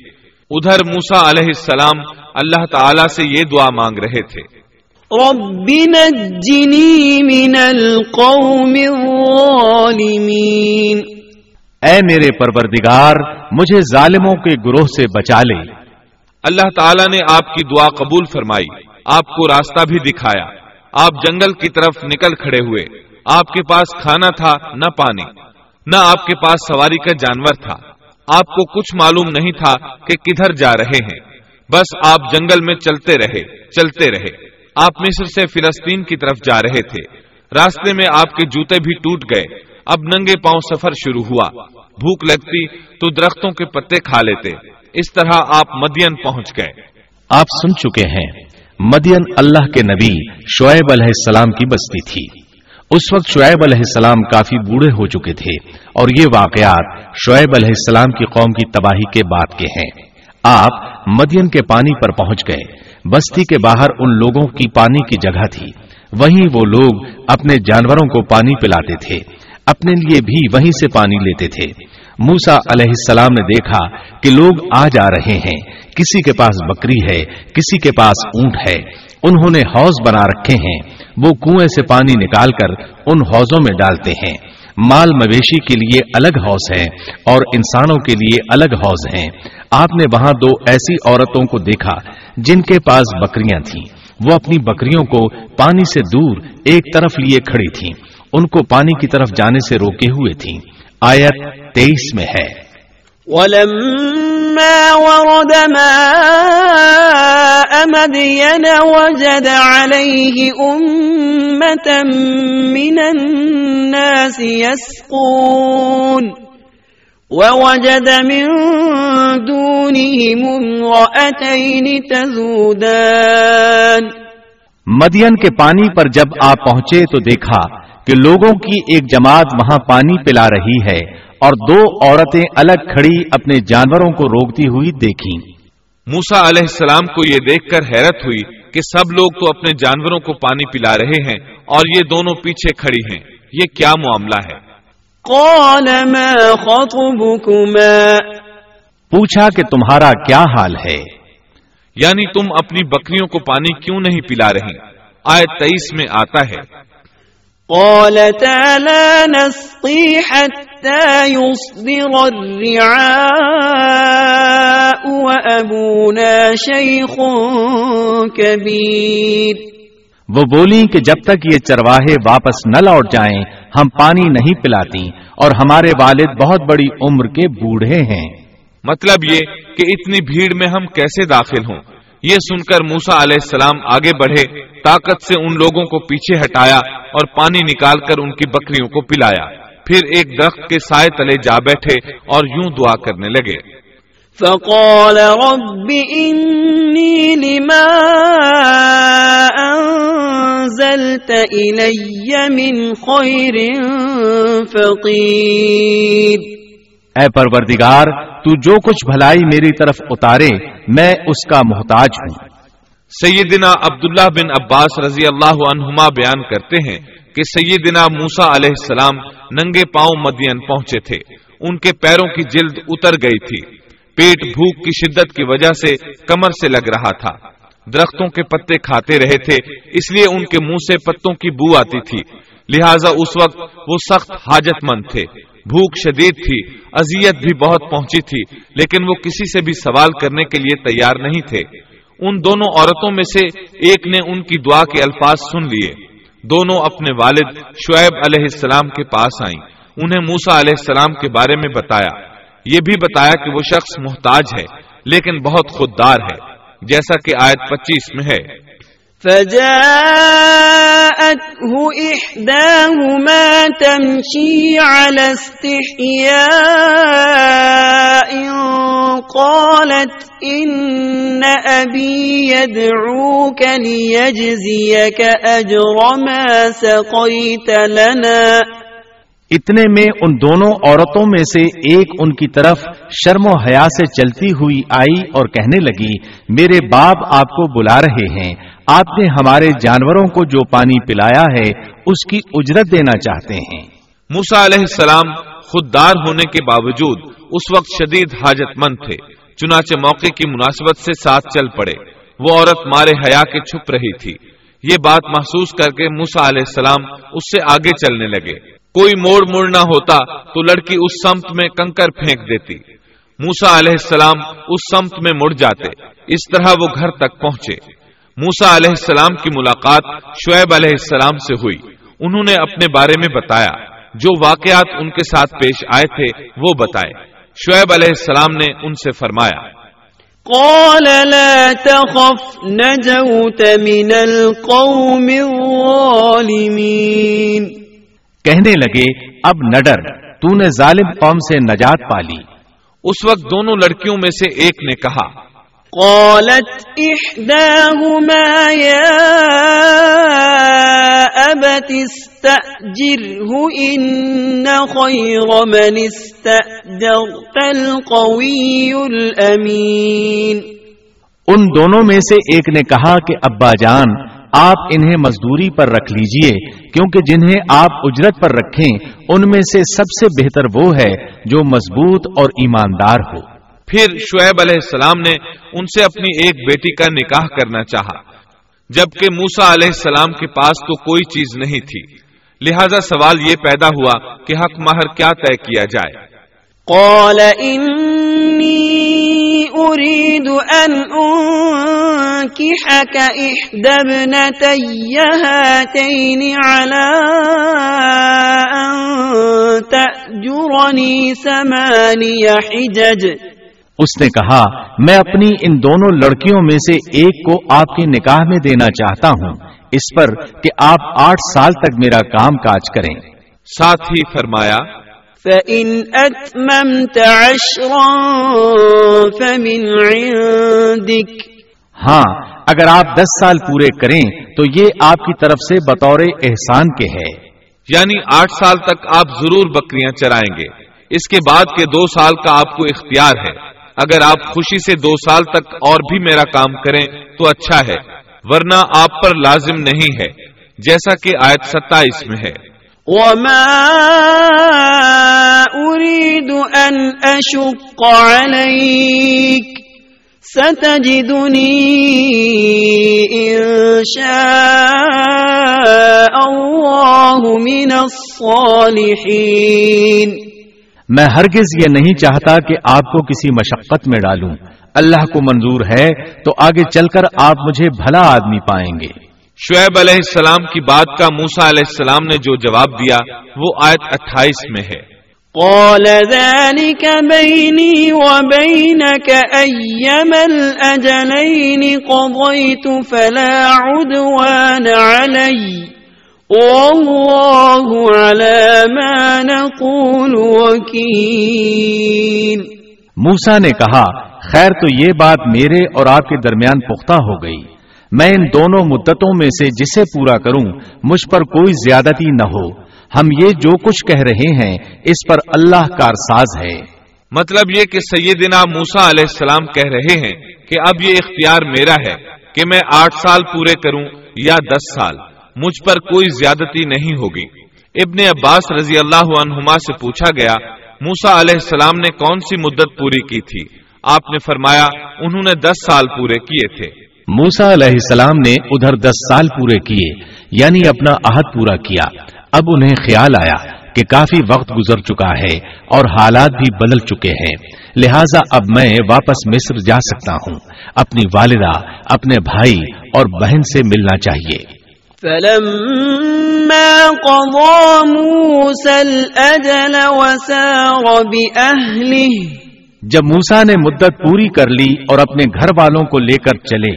ادھر موسا علیہ السلام اللہ تعالی سے یہ دعا مانگ رہے تھے۔ رب نجنی من القوم الظالمین۔ اے میرے پروردگار مجھے ظالموں کے گروہ سے بچا لے۔ اللہ تعالیٰ نے آپ کی دعا قبول فرمائی۔ آپ کو راستہ بھی دکھایا۔ آپ جنگل کی طرف نکل کھڑے ہوئے۔ آپ کے پاس کھانا تھا نہ پانی۔ نہ آپ کے پاس سواری کا جانور تھا۔ آپ کو کچھ معلوم نہیں تھا کہ کدھر جا رہے ہیں۔ بس آپ جنگل میں چلتے رہے چلتے رہے۔ آپ مصر سے فلسطین کی طرف جا رہے تھے۔ راستے میں آپ کے جوتے بھی ٹوٹ گئے۔ اب ننگے پاؤں سفر شروع ہوا۔ بھوک لگتی تو درختوں کے پتے کھا لیتے۔ اس طرح آپ مدین پہنچ گئے۔ آپ سن چکے ہیں، مدین اللہ کے نبی شعیب علیہ السلام کی بستی تھی۔ اس وقت شعیب علیہ السلام کافی بوڑھے ہو چکے تھے اور یہ واقعات شعیب علیہ السلام کی قوم کی تباہی کے بعد کے ہیں۔ آپ مدین کے پانی پر پہنچ گئے۔ بستی کے باہر ان لوگوں کی پانی کی جگہ تھی۔ وہیں وہ لوگ اپنے جانوروں کو پانی پلاتے تھے۔ اپنے لیے بھی وہیں سے پانی لیتے تھے۔ موسا علیہ السلام نے دیکھا کہ لوگ آ جا رہے ہیں۔ کسی کے پاس بکری ہے، کسی کے پاس اونٹ ہے۔ انہوں نے حوض بنا رکھے ہیں۔ وہ کنویں سے پانی نکال کر ان حوضوں میں ڈالتے ہیں۔ مال مویشی کے لیے الگ حوض ہے اور انسانوں کے لیے الگ حوض ہیں۔ آپ نے وہاں دو ایسی عورتوں کو دیکھا جن کے پاس بکریاں تھیں۔ وہ اپنی بکریوں کو پانی سے دور ایک طرف لیے کھڑی تھیں۔ ان کو پانی کی طرف جانے سے روکے ہوئے تھیں۔ آیت تیئیس میں ہے۔ ولما ورد ماء مدين وجد عليه أمة من الناس يسقون ووجد من دونهم امرأتين تزودان مدین کے پانی پر جب آپ پہنچے تو دیکھا کہ لوگوں کی ایک جماعت وہاں پانی پلا رہی ہے اور دو عورتیں الگ کھڑی اپنے جانوروں کو روکتی ہوئی دیکھی موسا علیہ السلام کو یہ دیکھ کر حیرت ہوئی کہ سب لوگ تو اپنے جانوروں کو پانی پلا رہے ہیں اور یہ دونوں پیچھے کھڑی ہیں۔ یہ کیا معاملہ ہے؟ قال ما خطبكما؟ پوچھا کہ تمہارا کیا حال ہے؟ یعنی تم اپنی بکریوں کو پانی کیوں نہیں پلا رہی؟ آئے تیئیس میں آتا ہے۔ قالتا لا حتى حتى يصدر الرعاء وأبونا شيخ كبير۔ وہ بولی کہ جب تک یہ چرواہے واپس نہ لوٹ جائیں ہم پانی نہیں پلاتی اور ہمارے والد بہت بڑی عمر کے بوڑھے ہیں۔ مطلب یہ کہ اتنی بھیڑ میں ہم کیسے داخل ہوں؟ یہ سن کر موسا علیہ السلام آگے بڑھے طاقت سے ان لوگوں کو پیچھے ہٹایا اور پانی نکال کر ان کی بکریوں کو پلایا۔ پھر ایک درخت کے سائے تلے جا بیٹھے اور یوں دعا کرنے لگے۔ فقال رب إني لما أنزلت إلي من خير فقير۔ اے پروردگار تو جو کچھ بھلائی میری طرف اتارے میں اس کا محتاج ہوں۔ سیدنا عبداللہ بن عباس رضی اللہ عنہما بیان کرتے ہیں کہ سیدنا موسا علیہ السلام ننگے پاؤں مدین پہنچے تھے۔ ان کے پیروں کی جلد اتر گئی تھی۔ پیٹ بھوک کی شدت کی وجہ سے کمر سے لگ رہا تھا۔ درختوں کے پتے کھاتے رہے تھے، اس لیے ان کے منہ سے پتوں کی بو آتی تھی۔ لہذا اس وقت وہ سخت حاجت مند تھے۔ بھوک شدید تھی، اذیت بھی بہت پہنچی تھی، لیکن وہ کسی سے بھی سوال کرنے کے لیے تیار نہیں تھے۔ ان دونوں عورتوں میں سے ایک نے ان کی دعا کے الفاظ سن لیے۔ دونوں اپنے والد شعیب علیہ السلام کے پاس آئیں۔ انہیں موسا علیہ السلام کے بارے میں بتایا۔ یہ بھی بتایا کہ وہ شخص محتاج ہے، لیکن بہت خوددار ہے، جیسا کہ آیت پچیس میں ہے۔ فجاءته إحداهما تمشي على استحياء قالت إن أبي يدعوك ليجزيك أجر ما سقيت لنا اتنے میں ان دونوں عورتوں میں سے ایک ان کی طرف شرم و حیا سے چلتی ہوئی آئی اور کہنے لگی، میرے باپ آپ کو بلا رہے ہیں۔ آپ نے ہمارے جانوروں کو جو پانی پلایا ہے، اس کی اجرت دینا چاہتے ہیں۔ موسا علیہ السلام خوددار ہونے کے باوجود اس وقت شدید حاجت مند تھے، چنانچہ موقع کی مناسبت سے ساتھ چل پڑے۔ وہ عورت مارے حیا کے چھپ رہی تھی۔ یہ بات محسوس کر کے موسا علیہ السلام اس سے آگے چلنے لگے۔ کوئی موڑ مڑنا ہوتا تو لڑکی اس سمت میں کنکر پھینک دیتی۔ موسا علیہ السلام اس سمت میں مڑ جاتے۔ اس طرح وہ گھر تک پہنچے۔ موسا علیہ السلام کی ملاقات شعیب علیہ السلام سے ہوئی۔ انہوں نے اپنے بارے میں بتایا۔ جو واقعات ان کے ساتھ پیش آئے تھے وہ بتائے۔ شعیب علیہ السلام نے ان سے فرمایا۔ قال لا تخف نجوت من القوم الظالمين کہنے لگے اب نڈر تو نے ظالم قوم سے نجات پالی اس وقت دونوں لڑکیوں میں سے ایک نے کہا قالت احداهما يا ابت استأجره ان خير من استأجرت القوي الامين ان دونوں میں سے ایک نے کہا کہ ابا جان، آپ انہیں مزدوری پر رکھ لیجیے، کیونکہ جنہیں آپ اجرت پر رکھیں، ان میں سے سب سے بہتر وہ ہے جو مضبوط اور ایماندار ہو۔ پھر شعیب علیہ السلام نے ان سے اپنی ایک بیٹی کا نکاح کرنا چاہا۔ جبکہ موسا علیہ السلام کے پاس تو کوئی چیز نہیں تھی۔ لہذا سوال یہ پیدا ہوا کہ حق ماہر کیا طے کیا جائے۔ قال إني أريد أن أنكحك إحدى ابنتي هاتين على أن تأجرني ثماني حجج۔ اس نے کہا میں اپنی ان دونوں لڑکیوں میں سے ایک کو آپ کے نکاح میں دینا چاہتا ہوں اس پر کہ آپ آٹھ سال تک میرا کام کاج کریں۔ ساتھ ہی فرمایا فَإِنْ أَتْمَمْتَ عَشْرًا فَمِنْ عِنْدِكَ۔ ہاں اگر آپ دس سال پورے کریں تو یہ آپ کی طرف سے بطور احسان کے ہے۔ یعنی آٹھ سال تک آپ ضرور بکریاں چرائیں گے۔ اس کے بعد کے دو سال کا آپ کو اختیار ہے۔ اگر آپ خوشی سے دو سال تک اور بھی میرا کام کریں تو اچھا ہے، ورنہ آپ پر لازم نہیں ہے، جیسا کہ آیت ستائیس میں ہے۔ وما أريد أن أشق عليك، ستجدني إن شاء الله من الصالحين۔ میں ہرگز یہ نہیں چاہتا کہ آپ کو کسی مشقت میں ڈالوں۔ اللہ کو منظور ہے تو آگے چل کر آپ مجھے بھلا آدمی پائیں گے۔ شعیب علیہ السلام کی بات کا موسا علیہ السلام نے جو جواب دیا وہ آیت اٹھائیس میں ہے۔ قال ذلك بيني وبينك أيما الأجلين قضيت فلا عدوان علي۔ والله على ما نقول وكيل. موسا نے کہا خیر تو یہ بات میرے اور آپ کے درمیان پختہ ہو گئی۔ میں ان دونوں مدتوں میں سے جسے پورا کروں مجھ پر کوئی زیادتی نہ ہو۔ ہم یہ جو کچھ کہہ رہے ہیں اس پر اللہ کارساز ہے۔ مطلب یہ کہ سیدنا موسا علیہ السلام کہہ رہے ہیں کہ اب یہ اختیار میرا ہے کہ میں آٹھ سال پورے کروں یا دس سال۔ مجھ پر کوئی زیادتی نہیں ہوگی۔ ابن عباس رضی اللہ عنہما سے پوچھا گیا موسا علیہ السلام نے کون سی مدت پوری کی تھی؟ آپ نے فرمایا، انہوں نے دس سال پورے کیے تھے۔ موسا علیہ السلام نے ادھر دس سال پورے کیے یعنی اپنا عہد پورا کیا۔ اب انہیں خیال آیا کہ کافی وقت گزر چکا ہے اور حالات بھی بدل چکے ہیں۔ لہذا اب میں واپس مصر جا سکتا ہوں۔ اپنی والدہ، اپنے بھائی اور بہن سے ملنا چاہیے۔ فلما قضى موسى الأجل وسار بأهله. جب موسا نے مدت پوری کر لی اور اپنے گھر والوں کو لے کر چلے۔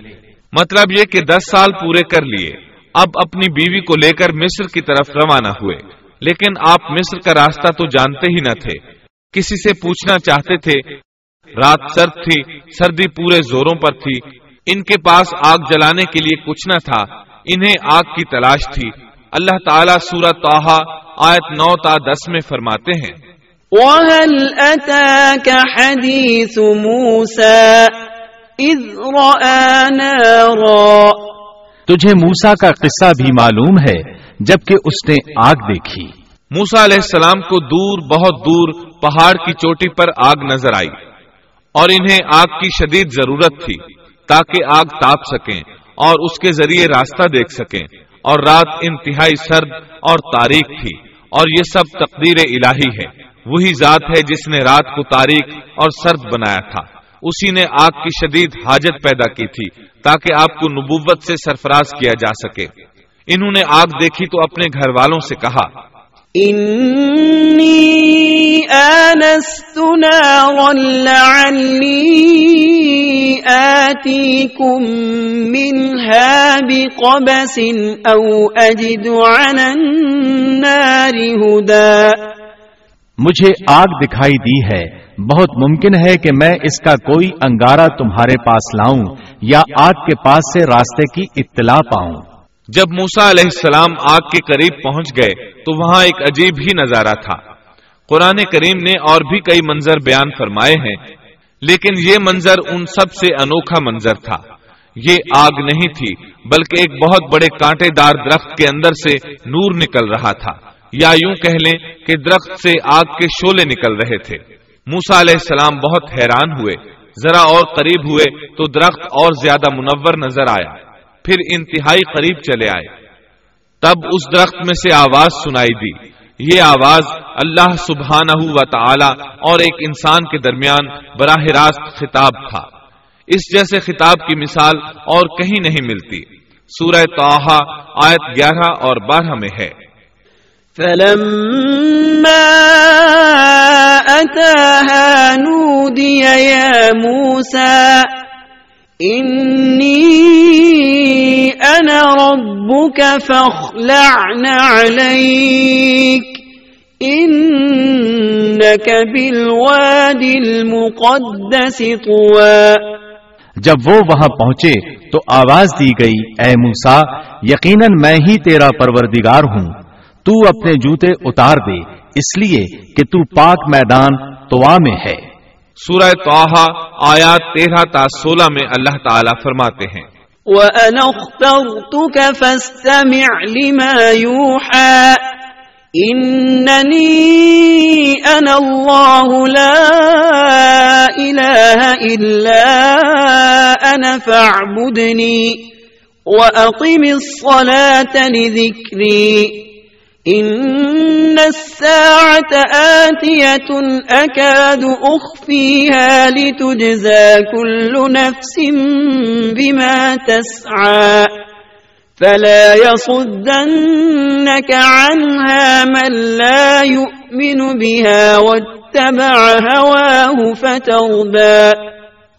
مطلب یہ کہ دس سال پورے کر لیے۔ اب اپنی بیوی کو لے کر مصر کی طرف روانہ ہوئے۔ لیکن آپ مصر کا راستہ تو جانتے ہی نہ تھے۔ کسی سے پوچھنا چاہتے تھے۔ رات سرد تھی سردی پورے زوروں پر تھی۔ ان کے پاس آگ جلانے کے لیے کچھ نہ تھا۔ انہیں آگ کی تلاش تھی۔ اللہ تعالیٰ سورہ توحا آیت نو تا دس میں فرماتے ہیں۔ وَهَلْ أَتَاكَ حَدِيثُ مُوسَى إِذْ رَأَى نَارًا؟ تجھے موسا کا قصہ بھی معلوم ہے جبکہ اس نے آگ دیکھی۔ موسا علیہ السلام کو دور بہت دور پہاڑ کی چوٹی پر آگ نظر آئی اور انہیں آگ کی شدید ضرورت تھی تاکہ آگ تاپ سکیں۔ اور اس کے ذریعے راستہ دیکھ سکیں۔ اور رات انتہائی سرد اور تاریخ تھی۔ اور یہ سب تقدیر الہی ہے۔ وہی ذات ہے جس نے رات کو تاریخ اور سرد بنایا تھا۔ اسی نے آگ کی شدید حاجت پیدا کی تھی تاکہ آپ کو نبوت سے سرفراز کیا جا سکے۔ انہوں نے آگ دیکھی تو اپنے گھر والوں سے کہا انی آنست نارا لعلی آتیکم منها بقبس او اجد علی النار ہدا مجھے آگ دکھائی دی ہے۔ بہت ممکن ہے کہ میں اس کا کوئی انگارہ تمہارے پاس لاؤں یا آگ کے پاس سے راستے کی اطلاع پاؤں۔ جب موسا علیہ السلام آگ کے قریب پہنچ گئے تو وہاں ایک عجیب ہی نظارہ تھا۔ قرآن کریم نے اور بھی کئی منظر بیان فرمائے ہیں، لیکن یہ منظر ان سب سے انوکھا منظر تھا۔ یہ آگ نہیں تھی، بلکہ ایک بہت بڑے کانٹے دار درخت کے اندر سے نور نکل رہا تھا۔ یا یوں کہہ لیں کہ درخت سے آگ کے شولے نکل رہے تھے۔ موسا علیہ السلام بہت حیران ہوئے۔ ذرا اور قریب ہوئے تو درخت اور زیادہ منور نظر آیا۔ پھر انتہائی قریب چلے آئے۔ تب اس درخت میں سے آواز سنائی دی۔ یہ آواز اللہ سبحانہ و تعالی اور ایک انسان کے درمیان براہ راست خطاب تھا۔ اس جیسے خطاب کی مثال اور کہیں نہیں ملتی۔ سورہ توحا آیت گیارہ اور بارہ میں ہے۔ فلما أتاها نودي يا موسى إني أنا ربك فاخلعن عليك إنك بالواد المقدس طوى جب وہ وہاں پہنچے تو آواز دی گئی، اے موسا یقیناً میں ہی تیرا پروردگار ہوں۔ تو اپنے جوتے اتار دے، اس لیے کہ تو پاک میدان توا میں ہے۔ سورہ توحا آیات تیرہ تا سولہ میں اللہ تعالیٰ فرماتے ہیں۔ وَأَنَا اخْتَرْتُكَ فَاسْتَمِعْ لِمَا يُوحَى۔ إِنَّنِي أَنَا اللَّهُ لَا إِلَهَ إِلَّا أَنَا فَاعْبُدْنِي وَأَقِمِ الصَّلَاةَ لِذِكْرِي۔ إن الساعة آتية أكاد أخفيها لتجزى كل نفس بما تسعى فلا يصدنك عنها من لا يؤمن بها واتبع هواه فترضى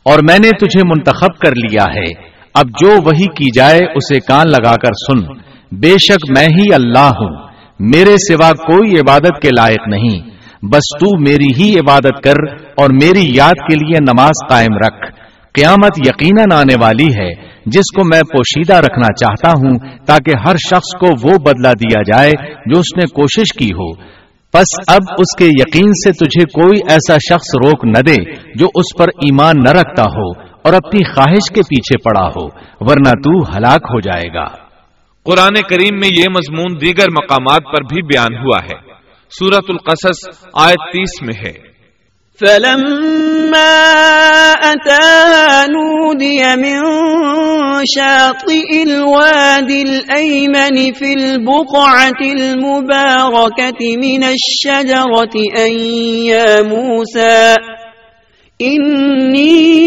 اور میں نے تجھے منتخب کر لیا ہے۔ اب جو وہی کی جائے اسے کان لگا کر سن۔ بے شک میں ہی اللہ ہوں۔ میرے سوا کوئی عبادت کے لائق نہیں۔ بس تو میری ہی عبادت کر اور میری یاد کے لیے نماز قائم رکھ۔ قیامت یقیناً آنے والی ہے۔ جس کو میں پوشیدہ رکھنا چاہتا ہوں تاکہ ہر شخص کو وہ بدلہ دیا جائے جو اس نے کوشش کی ہو۔ پس اب اس کے یقین سے تجھے کوئی ایسا شخص روک نہ دے جو اس پر ایمان نہ رکھتا ہو اور اپنی خواہش کے پیچھے پڑا ہو، ورنہ تو ہلاک ہو جائے گا۔ قرآن کریم میں یہ مضمون دیگر مقامات پر بھی بیان ہوا ہے۔ سورت القصص آیت تیس میں ہے۔ فلما أتاها نودي من شاطئ الوادي الأيمن في البقعة المباركة من الشجرة أن يا موسى، إني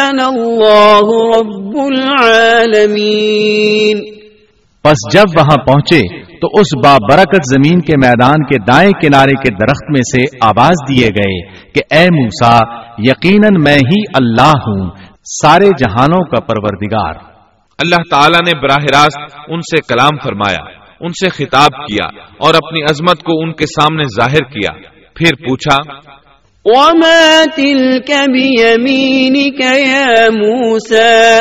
أنا الله رب العالمين۔ پس جب وہاں پہنچے تو اس بابرکت زمین کے میدان کے دائیں کنارے کے درخت میں سے آواز دیے گئے کہ اے موسا یقیناً میں ہی اللہ ہوں سارے جہانوں کا پروردگار۔ اللہ تعالیٰ نے براہ راست ان سے کلام فرمایا ان سے خطاب کیا اور اپنی عظمت کو ان کے سامنے ظاہر کیا۔ پھر پوچھا وما تلك بيمينك يا موسى؟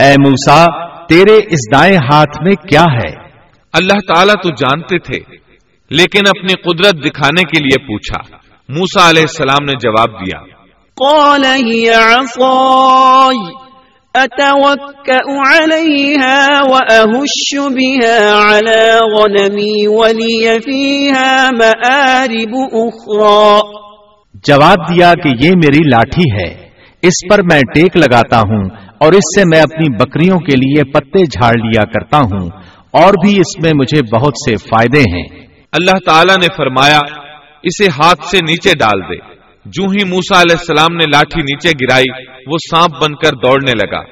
اے موسا تیرے اس دائیں ہاتھ میں کیا ہے؟ اللہ تعالیٰ تو جانتے تھے لیکن اپنی قدرت دکھانے کے لیے پوچھا۔ موسا علیہ السلام نے جواب دیا۔ قال هي عصاي أتوكأ عليها وأهش بها على غنمي ولي فيها مآرب أخرى. جواب دیا کہ یہ میری لاٹھی ہے اس پر میں ٹیک لگاتا ہوں۔ اور اس سے میں اپنی بکریوں کے لیے پتے جھاڑ لیا کرتا ہوں اور بھی اس میں مجھے بہت سے فائدے ہیں۔ اللہ تعالیٰ نے فرمایا اسے ہاتھ سے نیچے ڈال دے۔ جو ہی موسا علیہ السلام نے لاٹھی نیچے گرائی وہ سانپ بن کر دوڑنے لگا۔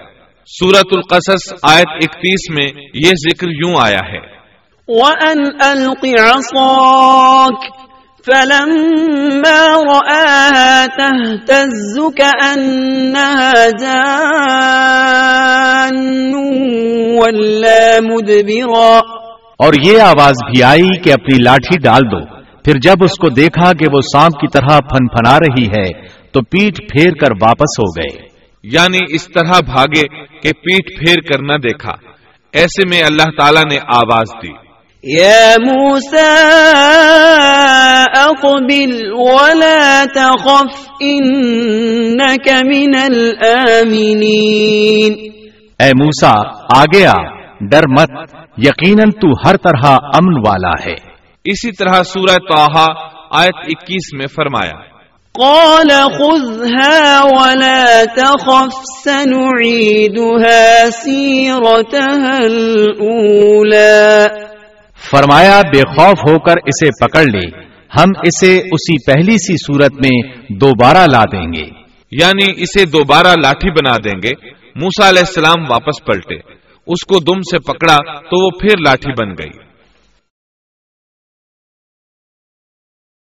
سورت القصص آیت اکتیس میں یہ ذکر یوں آیا ہے۔ وَأَنْ أَلْقِ عَصَاكَ فلما رآها تهتز كأنها جان ولا مدبرا اور یہ آواز بھی آئی کہ اپنی لاٹھی ڈال دو۔ پھر جب اس کو دیکھا کہ وہ سانپ کی طرح پھن پھنا رہی ہے تو پیٹ پھیر کر واپس ہو گئے۔ یعنی اس طرح بھاگے کہ پیٹ پھیر کر نہ دیکھا۔ ایسے میں اللہ تعالیٰ نے آواز دی۔ يا موسى أقبل ولا تخف إنك من الآمنين. اے موسا آگے آ ڈر مت یقیناً تو ہر طرح امن والا ہے۔ اسی طرح سورہ توحا آیت اکیس میں فرمایا قال خذها ولا تخف سنعيدها سيرتها الأولى۔ فرمایا، بے خوف ہو کر اسے پکڑ لے۔ ہم اسے اسی پہلی سی صورت میں دوبارہ لا دیں گے۔ یعنی اسے دوبارہ لاٹھی بنا دیں گے۔ موسا علیہ السلام واپس پلٹے۔ اس کو دم سے پکڑا تو وہ پھر لاٹھی بن گئی۔